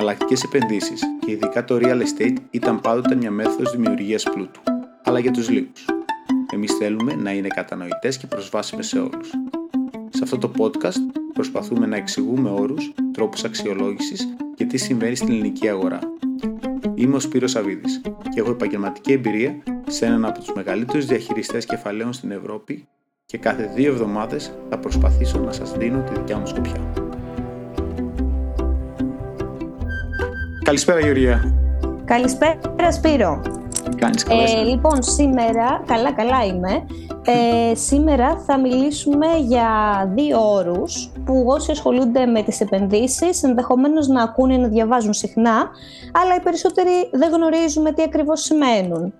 εναλλακτικές επενδύσεις και ειδικά το real estate ήταν πάντοτε μια μέθοδος δημιουργίας πλούτου, αλλά για τους λίγους. Εμείς θέλουμε να είναι κατανοητές και προσβάσιμες σε όλους. Σε αυτό το podcast προσπαθούμε να εξηγούμε όρους, τρόπους αξιολόγησης και τι συμβαίνει στην ελληνική αγορά. Είμαι ο Σπύρος Σαββίδης και έχω επαγγελματική εμπειρία σε έναν από τους μεγαλύτερους διαχειριστές κεφαλαίων στην Ευρώπη και κάθε δύο εβδομάδες θα προσπαθήσω να σας δίνω τη δικιά μου σκοπιά. Καλησπέρα Γεωργία. Καλησπέρα Σπύρο. Κάνεις καλά. Ε, λοιπόν, σήμερα, καλά καλά είμαι, ε, σήμερα θα μιλήσουμε για δύο όρους που όσοι ασχολούνται με τις επενδύσεις ενδεχομένως να ακούνε να διαβάζουν συχνά, αλλά οι περισσότεροι δεν γνωρίζουμε τι ακριβώς σημαίνουν.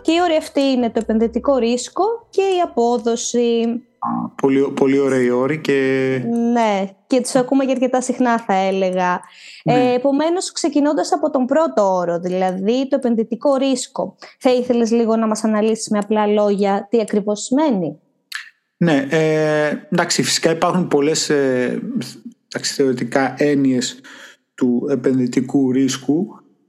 Και οι όροι αυτοί είναι το επενδυτικό ρίσκο και η απόδοση. Πολύ, πολύ ωραίοι όροι και... Ναι, και τους ακούμε και αρκετά συχνά θα έλεγα. Ναι. Ε, επομένως, ξεκινώντας από τον πρώτο όρο, δηλαδή το επενδυτικό ρίσκο, θα ήθελες λίγο να μας αναλύσεις με απλά λόγια τι ακριβώς σημαίνει; Ναι, ε, εντάξει, φυσικά υπάρχουν πολλές ε, εντάξει, θεωρητικά έννοιες του επενδυτικού ρίσκου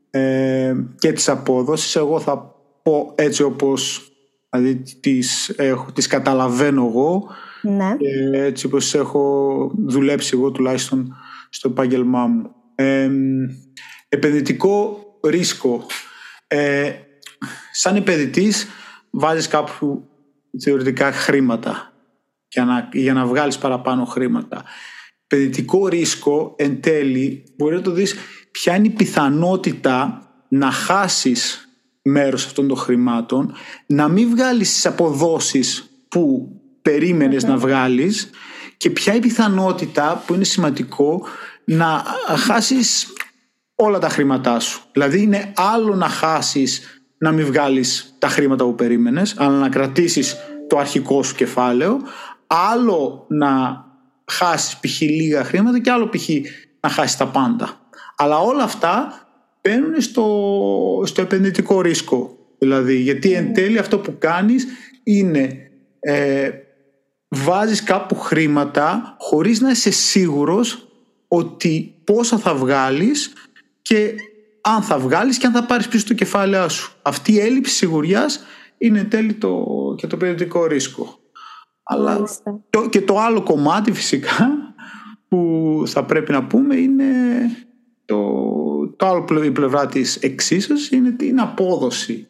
ε, και της απόδοσης. Εγώ θα πω έτσι όπως δηλαδή, τις, έχω, τις καταλαβαίνω εγώ Ναι. και έτσι όπως έχω δουλέψει εγώ τουλάχιστον στο επάγγελμά μου. Ε, επενδυτικό ρίσκο. Ε, σαν επενδυτής βάζεις κάπου θεωρητικά χρήματα για να, για να βγάλεις παραπάνω χρήματα. Επενδυτικό ρίσκο εν τέλει μπορεί να το δεις ποια είναι η πιθανότητα να χάσεις μέρος αυτών των χρημάτων, να μην βγάλεις τις αποδόσεις που περίμενες να βγάλεις και ποια η πιθανότητα που είναι σημαντικό να χάσεις όλα τα χρήματά σου. Δηλαδή είναι άλλο να χάσεις να μην βγάλεις τα χρήματα που περίμενες, αλλά να κρατήσεις το αρχικό σου κεφάλαιο, άλλο να χάσεις π.χ. λίγα χρήματα και άλλο π.χ. να χάσεις τα πάντα. Αλλά όλα αυτά μπαίνουν στο, στο επενδυτικό ρίσκο. Δηλαδή, γιατί εν τέλει αυτό που κάνεις είναι ε, βάζεις κάπου χρήματα χωρίς να είσαι σίγουρος ότι πόσα θα βγάλεις και αν θα βγάλεις και αν θα πάρεις πίσω το κεφάλαιο σου. Αυτή η έλλειψη σιγουριάς είναι εν τέλει το, και το επενδυτικό ρίσκο. Αλλά Μάλιστα. το, και το άλλο κομμάτι φυσικά που θα πρέπει να πούμε είναι το, το άλλο πλε- η πλευρά της εξίσωσης είναι την απόδοση.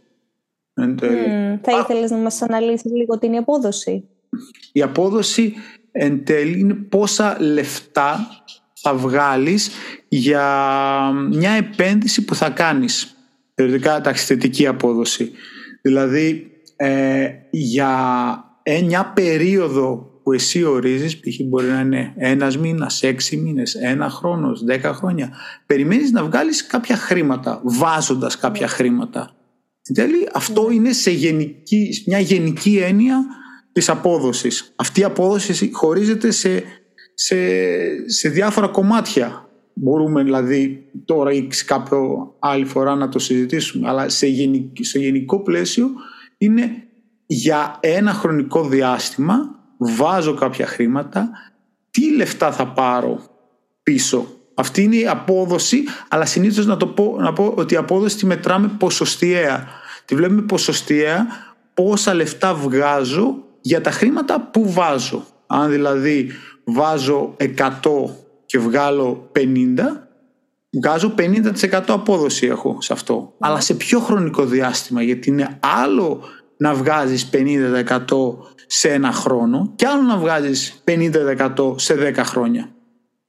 Εν τέλει. Μμμ, θα ήθελες να μας αναλύσεις λίγο την απόδοση; Η απόδοση εν τέλει είναι πόσα λεφτά θα βγάλεις για μια επένδυση που θα κάνεις. Θεωρητικά εντάξει, θετική απόδοση. Δηλαδή ε, για ε, μια περίοδο που εσύ ορίζεις, π.χ. μπορεί να είναι ένας μήνας, έξι μήνες, ένα χρόνος, δέκα χρόνια, περιμένεις να βγάλεις κάποια χρήματα, βάζοντας κάποια χρήματα. Εν τέλει, αυτό είναι σε γενική, μια γενική έννοια της απόδοσης. Αυτή η απόδοση χωρίζεται σε, σε, σε διάφορα κομμάτια. Μπορούμε δηλαδή τώρα ή σε κάποιο άλλη φορά να το συζητήσουμε, αλλά σε γενικό, σε γενικό πλαίσιο είναι για ένα χρονικό διάστημα βάζω κάποια χρήματα, τι λεφτά θα πάρω πίσω. Αυτή είναι η απόδοση, αλλά συνήθως να, το πω, να πω ότι η απόδοση τη μετράμε ποσοστιαία. Τη βλέπουμε ποσοστιαία πόσα λεφτά βγάζω για τα χρήματα που βάζω. Αν δηλαδή βάζω 100 και βγάλω 50, βγάζω 50% απόδοση έχω σε αυτό. Αλλά σε ποιο χρονικό διάστημα, γιατί είναι άλλο να βγάζεις 50% σε ένα χρόνο και άλλο να βγάζεις 50% σε 10 χρόνια.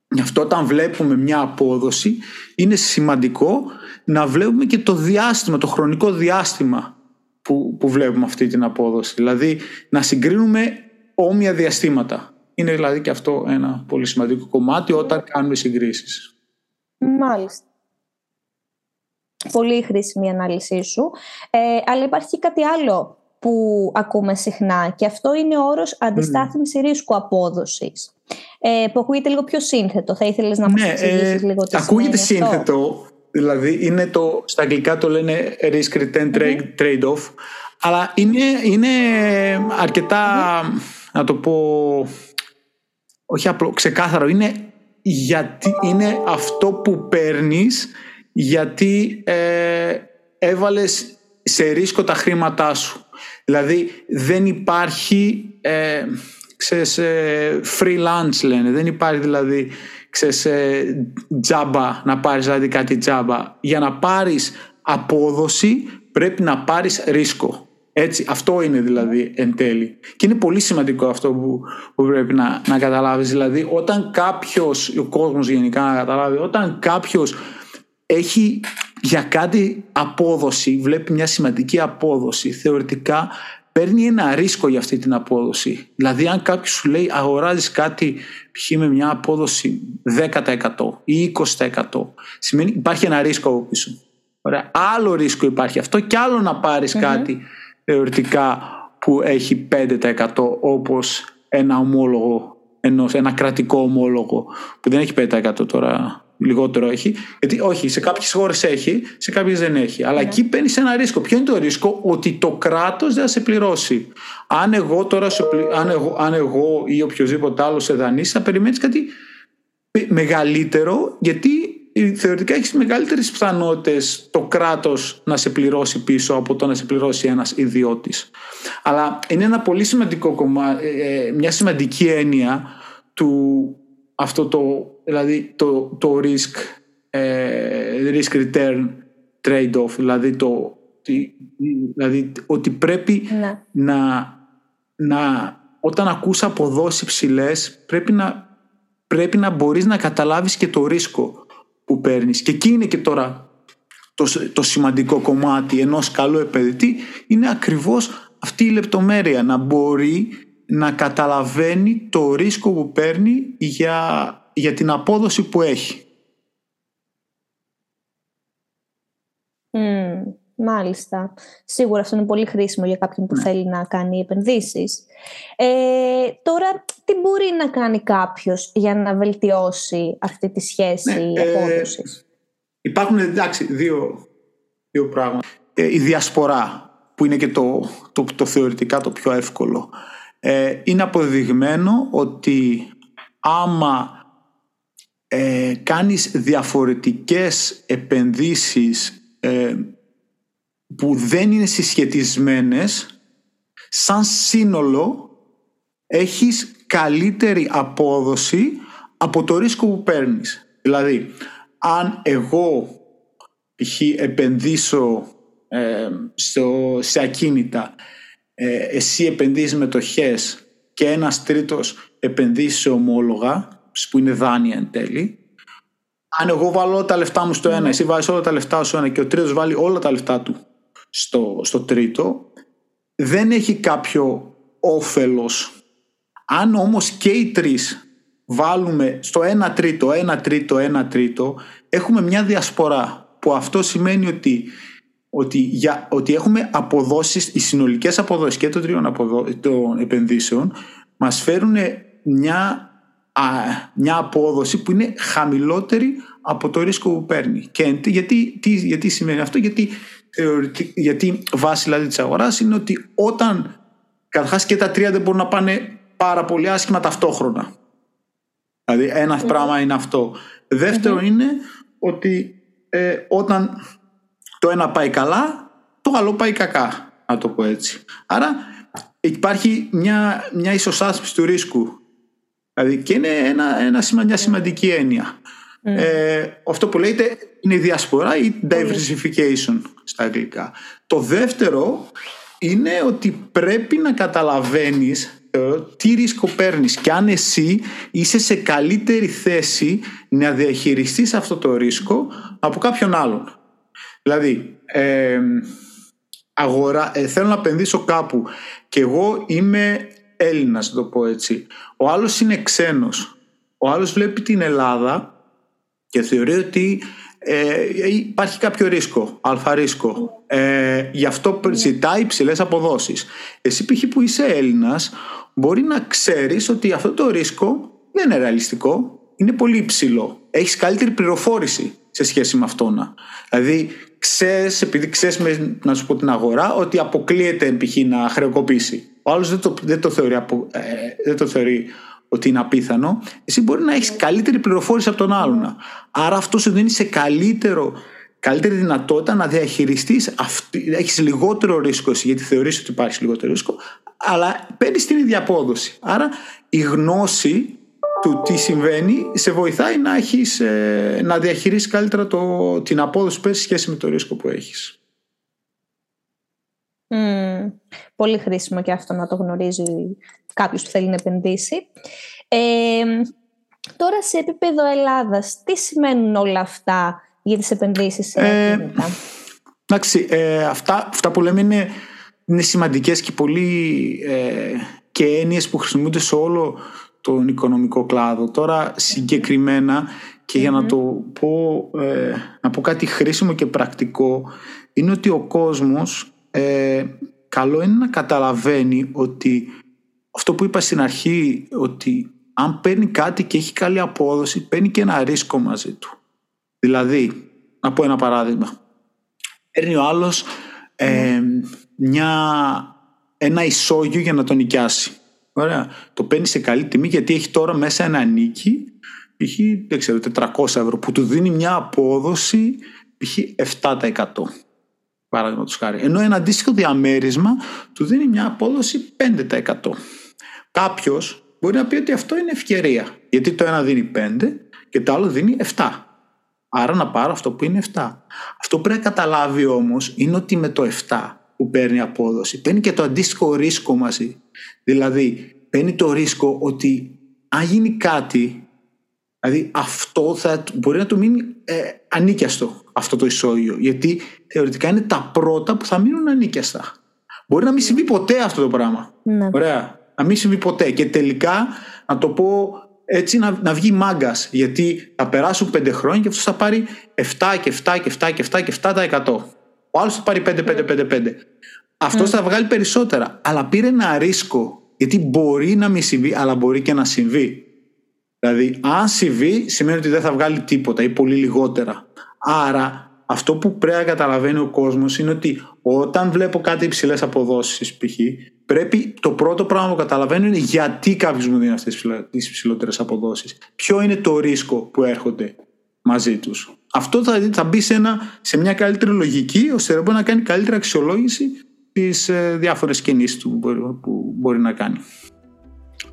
Γι' αυτό όταν βλέπουμε μια απόδοση είναι σημαντικό να βλέπουμε και το διάστημα, το χρονικό διάστημα που, που βλέπουμε αυτή την απόδοση. Δηλαδή να συγκρίνουμε όμοια διαστήματα. Είναι δηλαδή και αυτό ένα πολύ σημαντικό κομμάτι όταν κάνουμε συγκρίσεις. Μάλιστα. Πολύ χρήσιμη η ανάλυση σου. Ε, αλλά υπάρχει και κάτι άλλο που ακούμε συχνά και αυτό είναι ο όρος αντιστάθμιση ρίσκου απόδοσης. Ε, που ακούγεται λίγο πιο σύνθετο. Θα ήθελες να μας Ναι, εξηγήσεις ε, λίγο τι ακούγεται σημαίνει αυτό; σύνθετο. Δηλαδή είναι το, στα αγγλικά το λένε risk return trade- trade-off. Αλλά είναι, είναι αρκετά, να το πω, όχι απλό, ξεκάθαρο. Είναι γιατί είναι αυτό που παίρνεις γιατί ε, έβαλες σε ρίσκο τα χρήματά σου. Δηλαδή δεν υπάρχει ε, ξέρεις, ε, freelance λένε, δεν υπάρχει δηλαδή ξέρεις, ε, τζάμπα να πάρεις δηλαδή κάτι τζάμπα. Για να πάρεις απόδοση πρέπει να πάρεις ρίσκο. Έτσι, αυτό είναι δηλαδή εν τέλει. Και είναι πολύ σημαντικό αυτό που, που πρέπει να, να καταλάβεις. Δηλαδή όταν κάποιος, ο κόσμος γενικά να καταλάβει, όταν κάποιος έχει για κάτι απόδοση, βλέπει μια σημαντική απόδοση, θεωρητικά παίρνει ένα ρίσκο για αυτή την απόδοση. Δηλαδή αν κάποιος σου λέει αγοράζεις κάτι π.χ. με μια απόδοση 10% ή 20% σημαίνει υπάρχει ένα ρίσκο από πίσω. Ωραία. Άλλο ρίσκο υπάρχει αυτό και άλλο να παρεις κάτι θεωρητικά που έχει 5% όπως ένα ομόλογο ενός, ένα κρατικό ομόλογο που δεν έχει 5% τώρα λιγότερο έχει. Γιατί όχι, σε κάποιες χώρες έχει, σε κάποιες δεν έχει. Αλλά ναι. εκεί παίρνεις ένα ρίσκο. Ποιο είναι το ρίσκο, ότι το κράτος δεν θα σε πληρώσει. Αν εγώ τώρα, αν, εγώ, αν εγώ ή οποιοδήποτε άλλο σε δανείσει, θα περιμένεις κάτι μεγαλύτερο, γιατί θεωρητικά έχεις μεγαλύτερες πιθανότητες το κράτος να σε πληρώσει πίσω από το να σε πληρώσει ένας ιδιώτης. Αλλά είναι ένα πολύ σημαντικό κομμάτι, ε, ε, μια σημαντική έννοια του αυτό το, δηλαδή το, το risk, ε, risk return trade-off, δηλαδή, το, δηλαδή ότι πρέπει ναι. να, να, όταν ακούς αποδόσεις ψηλές, πρέπει να, πρέπει να μπορείς να καταλάβεις και το ρίσκο που παίρνεις. Και εκεί είναι και τώρα το, το σημαντικό κομμάτι ενός καλού επενδυτή είναι ακριβώς αυτή η λεπτομέρεια να μπορεί να καταλαβαίνει το ρίσκο που παίρνει για, για την απόδοση που έχει. μάλιστα. Σίγουρα αυτό είναι πολύ χρήσιμο για κάποιον που ναι. θέλει να κάνει επενδύσεις. Ε, τώρα, τι μπορεί να κάνει κάποιος για να βελτιώσει αυτή τη σχέση ναι, ε, απόδοσης; υπάρχουν εντάξει δύο, δύο πράγματα. Ε, η διασπορά που είναι και το, το, το θεωρητικά το πιο εύκολο. Ε, είναι αποδεδειγμένο ότι άμα ε, κάνεις διαφορετικές επενδύσεις ε, που δεν είναι συσχετισμένες σαν σύνολο έχεις καλύτερη απόδοση από το ρίσκο που παίρνεις. Δηλαδή, αν εγώ π.χ. επενδύσω ε, στο, σε ακίνητα ε, εσύ επενδύεις μετοχές και ένας τρίτος επενδύσει σε ομόλογα που είναι δάνεια εν τέλει αν εγώ βάλω τα λεφτά μου στο ένα, εσύ βάζεις όλα τα λεφτά σου στο ένα και ο τρίτος βάλει όλα τα λεφτά του στο, στο τρίτο, δεν έχει κάποιο όφελος. Αν όμως και οι τρεις βάλουμε στο ένα τρίτο, ένα τρίτο, ένα τρίτο, έχουμε μια διασπορά που αυτό σημαίνει ότι ότι, για, ότι έχουμε αποδόσεις, οι συνολικές αποδόσεις και των τριών αποδο, των επενδύσεων μας φέρουν μια, μια απόδοση που είναι χαμηλότερη από το ρίσκο που παίρνει. Και γιατί, τι, γιατί σημαίνει αυτό, γιατί, γιατί βάση δηλαδή της αγοράς είναι ότι όταν καταρχάς και τα τρία δεν μπορούν να πάνε πάρα πολύ άσχημα ταυτόχρονα. Δηλαδή ένα mm πράγμα είναι αυτό. είναι ότι ε, όταν το ένα πάει καλά, το άλλο πάει κακά, να το πω έτσι. Άρα υπάρχει μια, μια ισοσάσπιση του ρίσκου. Δηλαδή και είναι ένα, ένα, μια σημαντική έννοια. Ε, αυτό που λέτε είναι η διασπορά ή diversification στα αγγλικά. Το δεύτερο είναι ότι πρέπει να καταλαβαίνεις ε, τι ρίσκο παίρνεις και αν εσύ είσαι σε καλύτερη θέση να διαχειριστείς αυτό το ρίσκο από κάποιον άλλον. Δηλαδή, ε, αγορά, ε, θέλω να επενδύσω κάπου και εγώ είμαι Έλληνας, το πω έτσι. Ο άλλος είναι ξένος. Ο άλλος βλέπει την Ελλάδα και θεωρεί ότι ε, υπάρχει κάποιο ρίσκο, αλφα ρίσκο. Ε, γι' αυτό ζητάει υψηλές αποδόσεις. Εσύ π.χ. που είσαι Έλληνας μπορεί να ξέρεις ότι αυτό το ρίσκο δεν είναι ρεαλιστικό, είναι πολύ υψηλό. Έχεις καλύτερη πληροφόρηση σε σχέση με αυτό. Δηλαδή ξέρεις, επειδή ξέρεις να σου πω την αγορά, ότι αποκλείεται π.χ. να χρεοκοπήσει. Ο άλλος δεν το, δεν το, θεωρεί, ε, δεν το θεωρεί ότι είναι απίθανο, εσύ μπορεί να έχεις καλύτερη πληροφόρηση από τον άλλον. Άρα αυτό σου δίνει σε καλύτερο καλύτερη δυνατότητα να διαχειριστείς. Έχεις λιγότερο ρίσκο εσύ, γιατί θεωρείς ότι υπάρχει λιγότερο ρίσκο, αλλά παίρνεις την ίδια απόδοση. Άρα η γνώση του τι συμβαίνει σε βοηθάει να, έχεις, ε, να διαχειρίσεις καλύτερα το, την απόδοση που έχεις σχέση με το ρίσκο που έχεις. Mm, πολύ χρήσιμο και αυτό να το γνωρίζει κάποιος που θέλει να επενδύσει. Ε, τώρα σε επίπεδο Ελλάδας, τι σημαίνουν όλα αυτά για τις επενδύσεις σε ε, Εντάξει, ε, αυτά, αυτά που λέμε είναι, είναι σημαντικές και πολύ ε, και έννοιες που χρησιμοποιούνται σε όλο τον οικονομικό κλάδο. Τώρα συγκεκριμένα και για να το πω, ε, να πω κάτι χρήσιμο και πρακτικό είναι ότι ο κόσμος ε, καλό είναι να καταλαβαίνει ότι αυτό που είπα στην αρχή ότι αν παίρνει κάτι και έχει καλή απόδοση παίρνει και ένα ρίσκο μαζί του. Δηλαδή, να πω ένα παράδειγμα. Παίρνει ο άλλος ε, μια, ένα ισόγειο για να τον νοικιάσει. Ωραία. Το παίρνει σε καλή τιμή γιατί έχει τώρα μέσα ένα νίκη π.χ. δεν ξέρω, 400 ευρώ που του δίνει μια απόδοση π.χ. 7% παράδειγμα τους χάρη. Ενώ ένα αντίστοιχο διαμέρισμα του δίνει μια απόδοση 5%. Κάποιος μπορεί να πει ότι αυτό είναι ευκαιρία. Γιατί το ένα δίνει 5 και το άλλο δίνει 7. Άρα να πάρω αυτό που είναι 7. Αυτό που πρέπει να καταλάβει όμως είναι ότι με το 7 που παίρνει απόδοση παίρνει και το αντίστοιχο ρίσκο μαζί. Δηλαδή παίρνει το ρίσκο ότι αν γίνει κάτι, δηλαδή αυτό θα, μπορεί να του μείνει ε, ανίκιαστο αυτό το ισόγειο. Γιατί θεωρητικά είναι τα πρώτα που θα μείνουν ανίκιαστα. Μπορεί να μην συμβεί ποτέ αυτό το πράγμα. Ναι. Ωραία. Να μην συμβεί ποτέ. Και τελικά, να το πω έτσι, να, να βγει μάγκας. Γιατί θα περάσουν πέντε χρόνια και αυτός θα πάρει 7 και 7 και 7 και 7 και 7%. Ο άλλος θα πάρει 5-5-5-5. Αυτός θα βγάλει περισσότερα. Αλλά πήρε ένα ρίσκο. Γιατί μπορεί να μην συμβεί, αλλά μπορεί και να συμβεί. Δηλαδή, αν συμβεί, σημαίνει ότι δεν θα βγάλει τίποτα ή πολύ λιγότερα. Άρα αυτό που πρέπει να καταλαβαίνει ο κόσμος είναι ότι όταν βλέπω κάτι υψηλές αποδόσεις, π.χ., πρέπει το πρώτο πράγμα που καταλαβαίνω είναι γιατί κάποιο μου δίνει αυτές τις υψηλότερες αποδόσεις. Ποιο είναι το ρίσκο που έρχονται μαζί τους. Αυτό θα, θα μπει σε, ένα, σε μια καλύτερη λογική, ώστε να μπορεί να κάνει καλύτερη αξιολόγηση τι ε, διάφορες κινήσεις του που μπορεί να κάνει.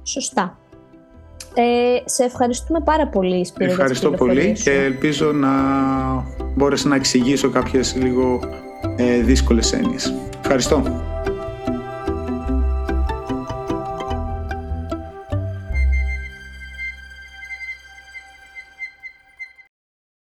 Σωστά. Ε, σε ευχαριστούμε πάρα πολύ, Σπύρο. Ευχαριστώ πολύ και ελπίζω να μπόρεσα να εξηγήσω κάποιες λίγο ε, δύσκολες έννοιες. Ευχαριστώ.